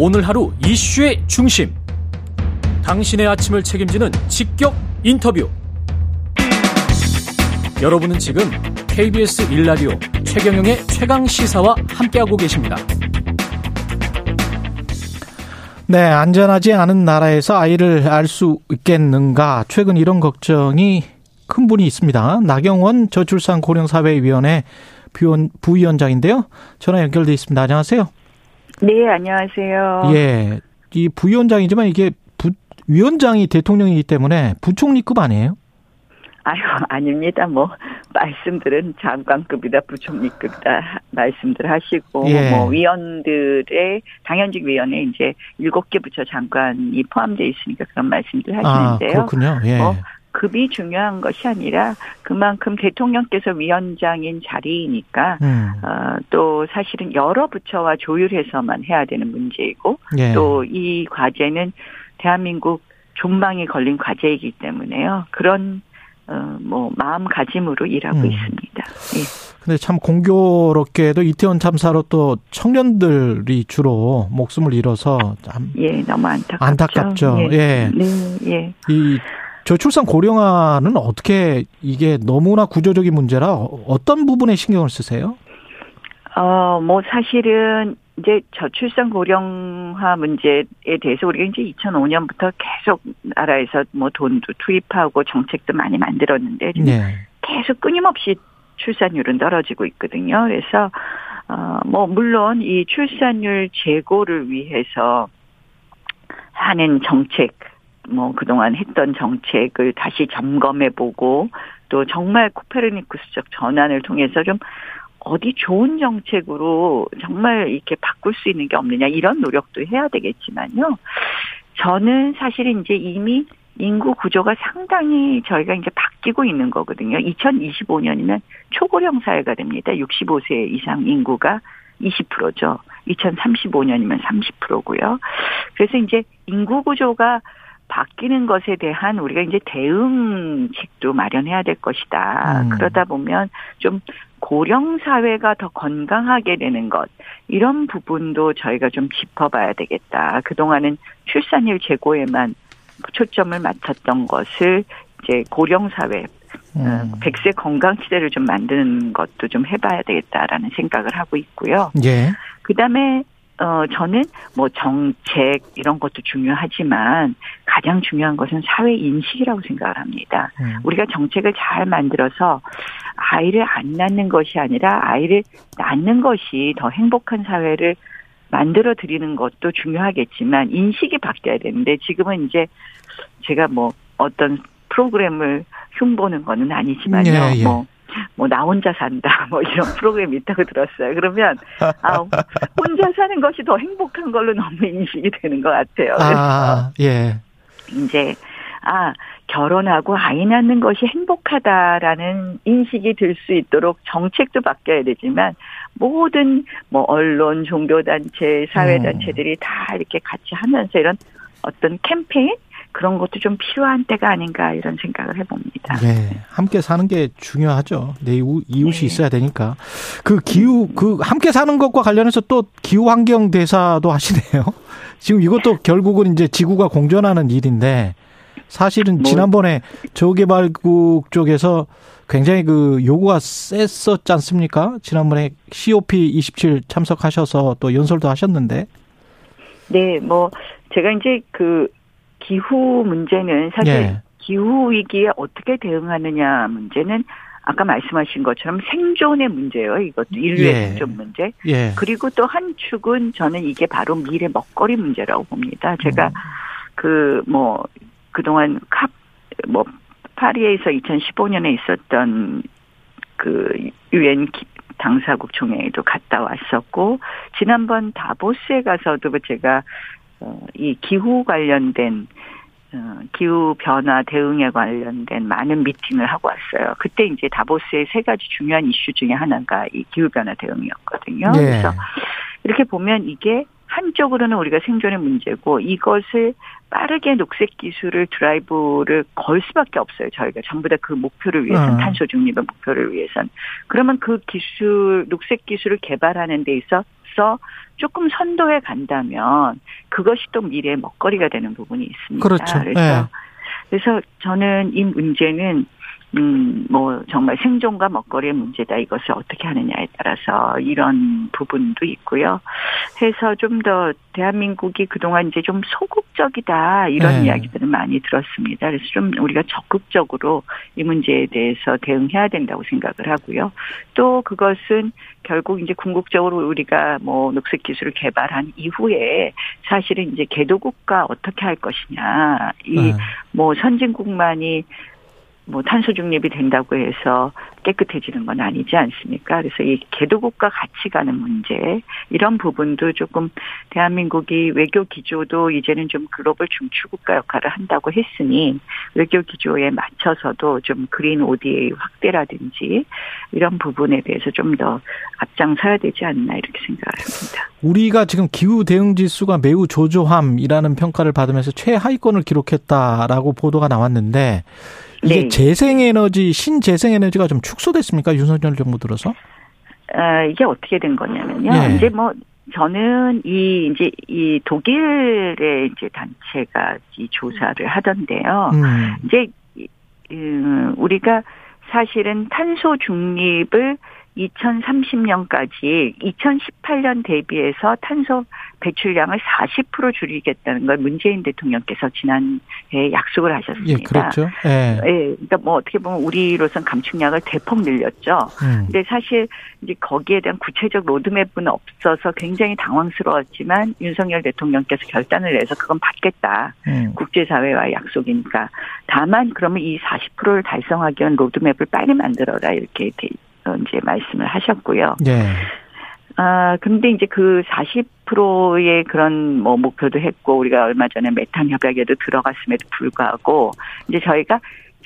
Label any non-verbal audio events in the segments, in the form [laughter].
오늘 하루 이슈의 중심. 당신의 아침을 책임지는 직격 인터뷰. 여러분은 지금 KBS 일라디오 최경영의 최강 시사와 함께하고 계십니다. 네, 안전하지 않은 나라에서 아이를 알 수 있겠는가? 최근 이런 걱정이 큰 분이 있습니다. 나경원 저출산 고령사회위원회 부위원장인데요. 전화 연결돼 있습니다. 안녕하세요. 네, 안녕하세요. 예. 이 부위원장이지만 이게 부, 위원장이 대통령이기 때문에 부총리급 아니에요? 아유, 아닙니다. 뭐, 말씀들은 장관급이다, 부총리급이다, 말씀들 하시고, 예. 뭐, 위원들의, 당연직 위원회 이제 일곱 개 부처 장관이 포함되어 있으니까 그런 말씀들 아, 하시는데요. 아, 그렇군요. 예. 뭐, 급이 중요한 것이 아니라 그만큼 대통령께서 위원장인 자리이니까 음. 어, 또 사실은 여러 부처와 조율해서만 해야 되는 문제이고 예. 또이 과제는 대한민국 존망이 걸린 과제이기 때문에요. 그런 어, 뭐 마음가짐으로 일하고 음. 있습니다. 예. 근데 참 공교롭게도 이태원 참사로 또 청년들이 주로 목숨을 잃어서 참 예, 너무 안타깝죠. 안타깝죠. 예. 예. 네, 예. 이 저출산 고령화는 어떻게 이게 너무나 구조적인 문제라 어떤 부분에 신경을 쓰세요? 어, 뭐 사실은 이제 저출산 고령화 문제에 대해서 우리가 이제 2005년부터 계속 나라에서 뭐 돈도 투입하고 정책도 많이 만들었는데 네. 계속 끊임없이 출산율은 떨어지고 있거든요. 그래서 어뭐 물론 이 출산율 제고를 위해서 하는 정책 뭐 그동안 했던 정책을 다시 점검해 보고 또 정말 코페르니쿠스적 전환을 통해서 좀 어디 좋은 정책으로 정말 이렇게 바꿀 수 있는 게 없느냐 이런 노력도 해야 되겠지만요. 저는 사실은 이제 이미 인구 구조가 상당히 저희가 이제 바뀌고 있는 거거든요. 2025년이면 초고령 사회가 됩니다. 65세 이상 인구가 20%죠. 2035년이면 30%고요. 그래서 이제 인구 구조가 바뀌는 것에 대한 우리가 이제 대응책도 마련해야 될 것이다. 음. 그러다 보면 좀 고령 사회가 더 건강하게 되는 것 이런 부분도 저희가 좀 짚어봐야 되겠다. 그 동안은 출산율 제고에만 초점을 맞췄던 것을 이제 고령 사회 음. 100세 건강 시대를 좀 만드는 것도 좀 해봐야 되겠다라는 생각을 하고 있고요. 예. 그다음에 어, 저는 뭐 정책 이런 것도 중요하지만 가장 중요한 것은 사회 인식이라고 생각을 합니다. 음. 우리가 정책을 잘 만들어서 아이를 안 낳는 것이 아니라 아이를 낳는 것이 더 행복한 사회를 만들어 드리는 것도 중요하겠지만 인식이 바뀌어야 되는데 지금은 이제 제가 뭐 어떤 프로그램을 흉보는 거는 아니지만요. 예, 예. 뭐 뭐 나 혼자 산다 [laughs] 뭐 이런 프로그램이 있다고 들었어요. 그러면 아 혼자 사는 것이 더 행복한 걸로 너무 인식이 되는 것 같아요. 아, 예. 이제 아 결혼하고 아이 낳는 것이 행복하다라는 인식이 들 수 있도록 정책도 바뀌어야 되지만 모든 뭐 언론, 종교 단체, 사회 단체들이 음. 다 이렇게 같이 하면서 이런 어떤 캠페인 그런 것도 좀 필요한 때가 아닌가 이런 생각을 해봅니다. 네, 함께 사는 게 중요하죠. 내 이웃이 네. 있어야 되니까. 그 기후, 그 함께 사는 것과 관련해서 또 기후 환경 대사도 하시네요. [laughs] 지금 이것도 결국은 이제 지구가 공존하는 일인데 사실은 뭐, 지난번에 저개발국 쪽에서 굉장히 그 요구가 셌었지 않습니까? 지난번에 COP27 참석하셔서 또 연설도 하셨는데. 네, 뭐 제가 이제 그 기후 문제는 사실 예. 기후 위기에 어떻게 대응하느냐 문제는 아까 말씀하신 것처럼 생존의 문제예요. 이것도 인류의 예. 생존 문제. 예. 그리고 또 한 축은 저는 이게 바로 미래 먹거리 문제라고 봅니다. 제가 음. 그뭐 그동안 캅뭐 파리에서 2015년에 있었던 그 유엔 당사국 총회에도 갔다 왔었고 지난번 다보스에 가서도 제가 어, 이 기후 관련된 어, 기후 변화 대응에 관련된 많은 미팅을 하고 왔어요. 그때 이제 다보스의 세 가지 중요한 이슈 중에 하나가 이 기후 변화 대응이었거든요. 네. 그래서 이렇게 보면 이게 한쪽으로는 우리가 생존의 문제고 이것을 빠르게 녹색 기술을 드라이브를 걸 수밖에 없어요. 저희가 전부 다 그 목표를 위해서 어. 탄소 중립의 목표를 위해선 그러면 그 기술 녹색 기술을 개발하는 데 있어 서 조금 선도해 간다면 그것이 또 미래의 먹거리가 되는 부분이 있습니다. 그렇죠. 그래서 네. 그래서 저는 이 문제는 음, 뭐, 정말 생존과 먹거리의 문제다. 이것을 어떻게 하느냐에 따라서 이런 부분도 있고요. 해서 좀 더 대한민국이 그동안 이제 좀 소극적이다. 이런 네. 이야기들을 많이 들었습니다. 그래서 좀 우리가 적극적으로 이 문제에 대해서 대응해야 된다고 생각을 하고요. 또 그것은 결국 이제 궁극적으로 우리가 뭐 녹색 기술을 개발한 이후에 사실은 이제 개도국가 어떻게 할 것이냐. 이 네. 뭐 선진국만이 뭐 탄소 중립이 된다고 해서 깨끗해지는 건 아니지 않습니까? 그래서 이 개도국가 같이 가는 문제 이런 부분도 조금 대한민국이 외교 기조도 이제는 좀 글로벌 중추국가 역할을 한다고 했으니 외교 기조에 맞춰서도 좀 그린 ODA 확대라든지 이런 부분에 대해서 좀 더 앞장서야 되지 않나 이렇게 생각을 합니다. 우리가 지금 기후 대응 지수가 매우 조조함이라는 평가를 받으면서 최하위권을 기록했다라고 보도가 나왔는데 이게 네. 재생에너지 신재생에너지가 좀 축소됐습니까 윤석열 정부 들어서? 아, 이게 어떻게 된 거냐면요. 예. 이제 뭐 저는 이 이제 이 독일의 이제 단체가 이 조사를 하던데요. 음. 이제 이- 음, 우리가 사실은 탄소 중립을 2030년까지 2018년 대비해서 탄소 배출량을 40% 줄이겠다는 걸 문재인 대통령께서 지난해 약속을 하셨습니다. 예, 그렇죠. 예. 예, 그러니까 뭐 어떻게 보면 우리로선 감축량을 대폭 늘렸죠. 음. 근데 사실 이제 거기에 대한 구체적 로드맵은 없어서 굉장히 당황스러웠지만 윤석열 대통령께서 결단을 내서 그건 받겠다. 음. 국제사회와의 약속이니까. 다만 그러면 이 40%를 달성하기 위한 로드맵을 빨리 만들어라 이렇게 대- 어, 이제 말씀을 하셨고요. 예. 아, 근데 이제 그 40%의 그런 뭐 목표도 했고, 우리가 얼마 전에 메탄 협약에도 들어갔음에도 불구하고, 이제 저희가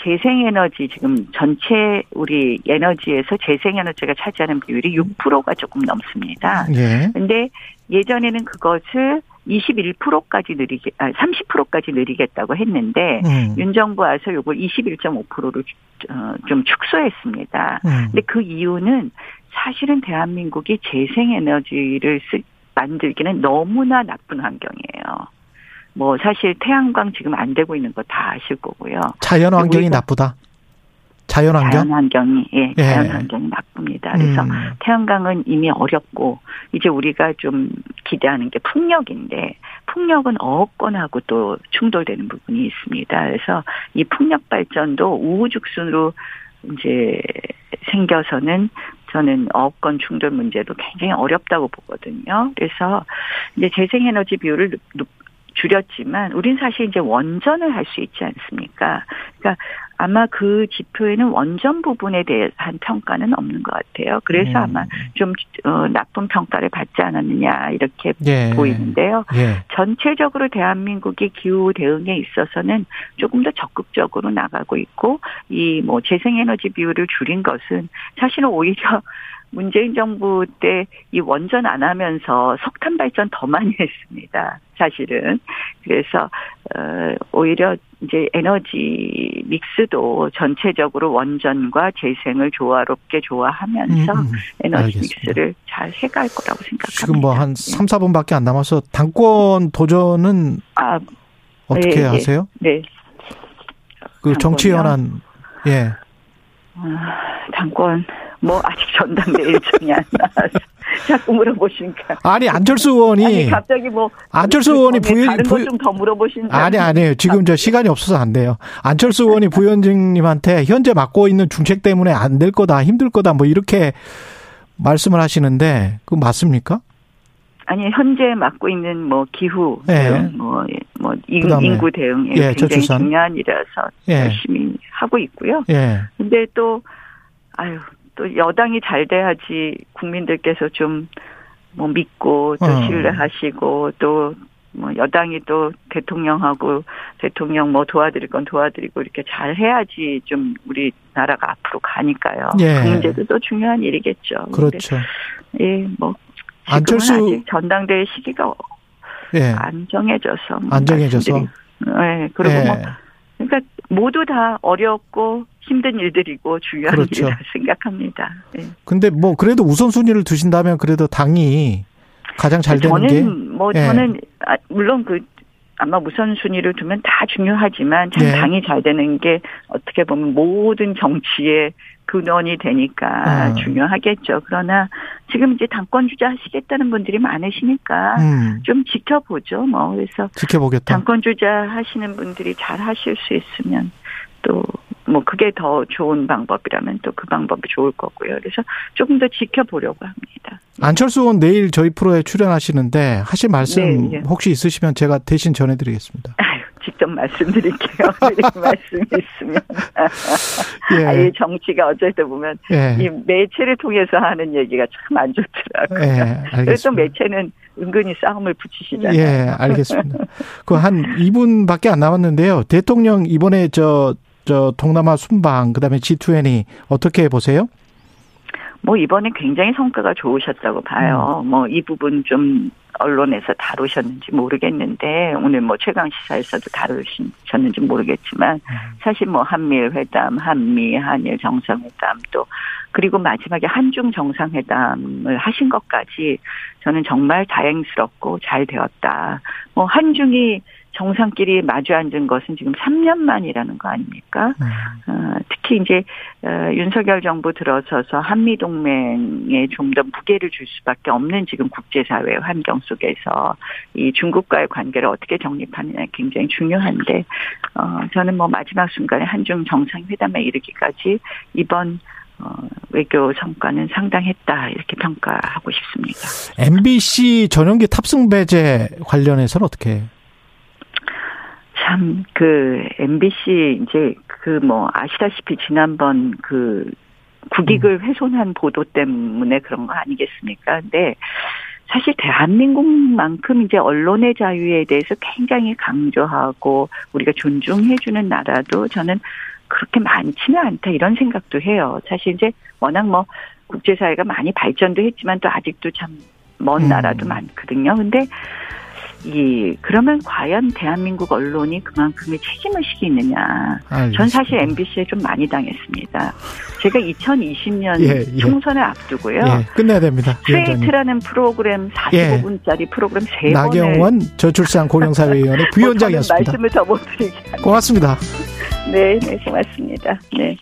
재생에너지 지금 전체 우리 에너지에서 재생에너지가 차지하는 비율이 6%가 조금 넘습니다. 예. 근데 예전에는 그것을 21%까지 늘리게, 아, 30%까지 늘리겠다고 했는데, 음. 윤 정부 와서 요걸 21.5%로 어, 좀 축소했습니다. 음. 근데 그 이유는 사실은 대한민국이 재생 에너지를 쓰, 만들기는 너무나 나쁜 환경이에요. 뭐 사실 태양광 지금 안 되고 있는 거 다 아실 거고요. 자연 환경이 나쁘다. 자연 환경? 자연 환경이 예, 예. 자연 환경이 나쁩니다. 그래서 음. 태양광은 이미 어렵고 이제 우리가 좀 기대하는 게 풍력인데 풍력은 어업권하고 또 충돌되는 부분이 있습니다. 그래서 이 풍력 발전도 우후죽순으로 이제 생겨서는 저는 어업권 충돌 문제도 굉장히 어렵다고 보거든요. 그래서 이제 재생에너지 비율을 줄였지만 우린 사실 이제 원전을 할 수 있지 않습니까? 그러니까 아마 그 지표에는 원전 부분에 대한 평가는 없는 것 같아요. 그래서 음. 아마 좀 어, 나쁜 평가를 받지 않았느냐 이렇게 예. 보이는데요. 예. 전체적으로 대한민국의 기후 대응에 있어서는 조금 더 적극적으로 나가고 있고 이 뭐 재생에너지 비율을 줄인 것은 사실은 오히려 [laughs] 문재인 정부 때 이 원전 안 하면서 석탄 발전 더 많이 했습니다. 사실은 그래서 어 오히려 이제 에너지 믹스도 전체적으로 원전과 재생을 조화롭게 조화하면서 음, 음. 에너지 알겠습니다. 믹스를 잘 해갈 거라고 생각합니다. 지금 뭐한 네. 3, 4분밖에 안 남아서 당권 도전은 아, 어떻게 예, 예. 하세요? 네. 그? 정치 현안 예. 아, 당권 뭐 아직 전당대 일정이 안 나와서 자꾸 물어보시니까 아니 안철수 의원이 아니 갑자기 뭐 안철수 그 의원이 전에 부인- 다른 부인- 것좀더 물어보신 줄 아니 아니에요. 지금 저 시간이 없어서 안 돼요. 안철수 의원이 부위원장님한테 현재 맡고 있는 중책 때문에 안 될 거다, 힘들 거다, 뭐 이렇게 말씀을 하시는데 그 맞습니까? 아니 현재 맡고 있는 뭐 기후 예. 대응 뭐, 뭐 인구 대응이 예, 굉장히 저출산. 중요한 일이라서 예. 열심히 하고 있고요. 예. 근데 또 아유 또 여당이 잘 돼야지 국민들께서 좀 뭐 믿고 또 어. 신뢰하시고 또 뭐 여당이 또 대통령하고 대통령 뭐 도와드릴 건 도와드리고 이렇게 잘 해야지 좀 우리 나라가 앞으로 가니까요. 예. 그 문제도 또 중요한 일이겠죠. 그렇죠. 예, 뭐 안철수- 아직 전당대회 시기가 예. 안 정해져서 뭐 안 정해져서. 예, 그리고 예. 뭐 그러니까 모두 다 어렵고 힘든 일들이고 중요한 그렇죠. 일이라 생각합니다. 예. 근데 뭐 그래도 우선순위를 두신다면 그래도 당이 가장 잘 되는 저는 게뭐 예. 저는 아, 물론 그 아마 우선 순위를 두면 다 중요하지만 참 네. 당이 잘 되는 게 어떻게 보면 모든 정치의 근원이 되니까 어. 중요하겠죠. 그러나 지금 이제 당권 주자 하시겠다는 분들이 많으시니까 음, 좀 지켜보죠. 뭐 그래서 지켜보겠다. 당권 주자 하시는 분들이 잘 하실 수 있으면 또 뭐 그게 더 좋은 방법이라면 또 그 방법이 좋을 거고요. 그래서 조금 더 지켜보려고 합니다. 안철수 의원 내일 저희 프로에 출연하시는데 하실 말씀 네, 예. 혹시 있으시면 제가 대신 전해드리겠습니다. 아유, 직접 말씀드릴게요. [laughs] 드릴 말씀이 있으면. 예. 아예 정치가 때 보면 예, 이 매체를 통해서 하는 얘기가 참 안 좋더라고요. 예, 그래서. 매체는 은근히 싸움을 붙이시잖아요. 예, 알겠습니다. 그 한 2분밖에 안 남았는데요. 대통령 이번에 저, 저 동남아 순방, 그 다음에 G20 어떻게 보세요? 뭐 이번에 굉장히 성과가 좋으셨다고 봐요. 음. 뭐이 부분 좀 언론에서 다루셨는지 모르겠는데 오늘 뭐 최강 시사에서도 다루셨는지 모르겠지만 음. 사실 뭐 한미일 회담, 한미 한일 정상회담 또 그리고 마지막에 한중 정상회담을 하신 것까지 저는 정말 다행스럽고 잘 되었다. 뭐 한중이 정상끼리 마주 앉은 것은 지금 3년 만이라는 거 아닙니까? 음. 어, 특히 이제 어, 윤석열 정부 들어서서 한미 동맹에 좀 더 무게를 줄 수밖에 없는 지금 국제사회 환경 속에서 이 중국과의 관계를 어떻게 정립하느냐 굉장히 중요한데 어, 저는 뭐 마지막 순간에 한중 정상회담에 이르기까지 이번 어, 외교 성과는 상당했다 이렇게 평가하고 싶습니다. MBC 전용기 탑승 배제 관련해서는 어떻게? 참 그 MBC 이제 그 뭐 아시다시피 지난번 그 국익을 훼손한 보도 때문에 그런 거 아니겠습니까? 근데 사실 대한민국만큼 이제 언론의 자유에 대해서 굉장히 강조하고 우리가 존중해주는 나라도 저는 그렇게 많지는 않다 이런 생각도 해요. 사실 이제 워낙 뭐 국제사회가 많이 발전도 했지만 또 아직도 참 먼 음. 나라도 많거든요. 근데 이 그러면 과연 대한민국 언론이 그만큼의 책임을 지겠느냐? 알겠습니다. 전 사실 MBC에 좀 많이 당했습니다. 제가 2020년 예, 예. 총선을 앞두고요. 예, 끝내야 됩니다. 스트레이트라는 프로그램 45분짜리 프로그램 세 번을 나경원 저출산 고령사회위원회 [laughs] 뭐 부위원장이었습니다. 말씀을 더 못 드리게. 고맙습니다. 네, 네, 고맙습니다. 네.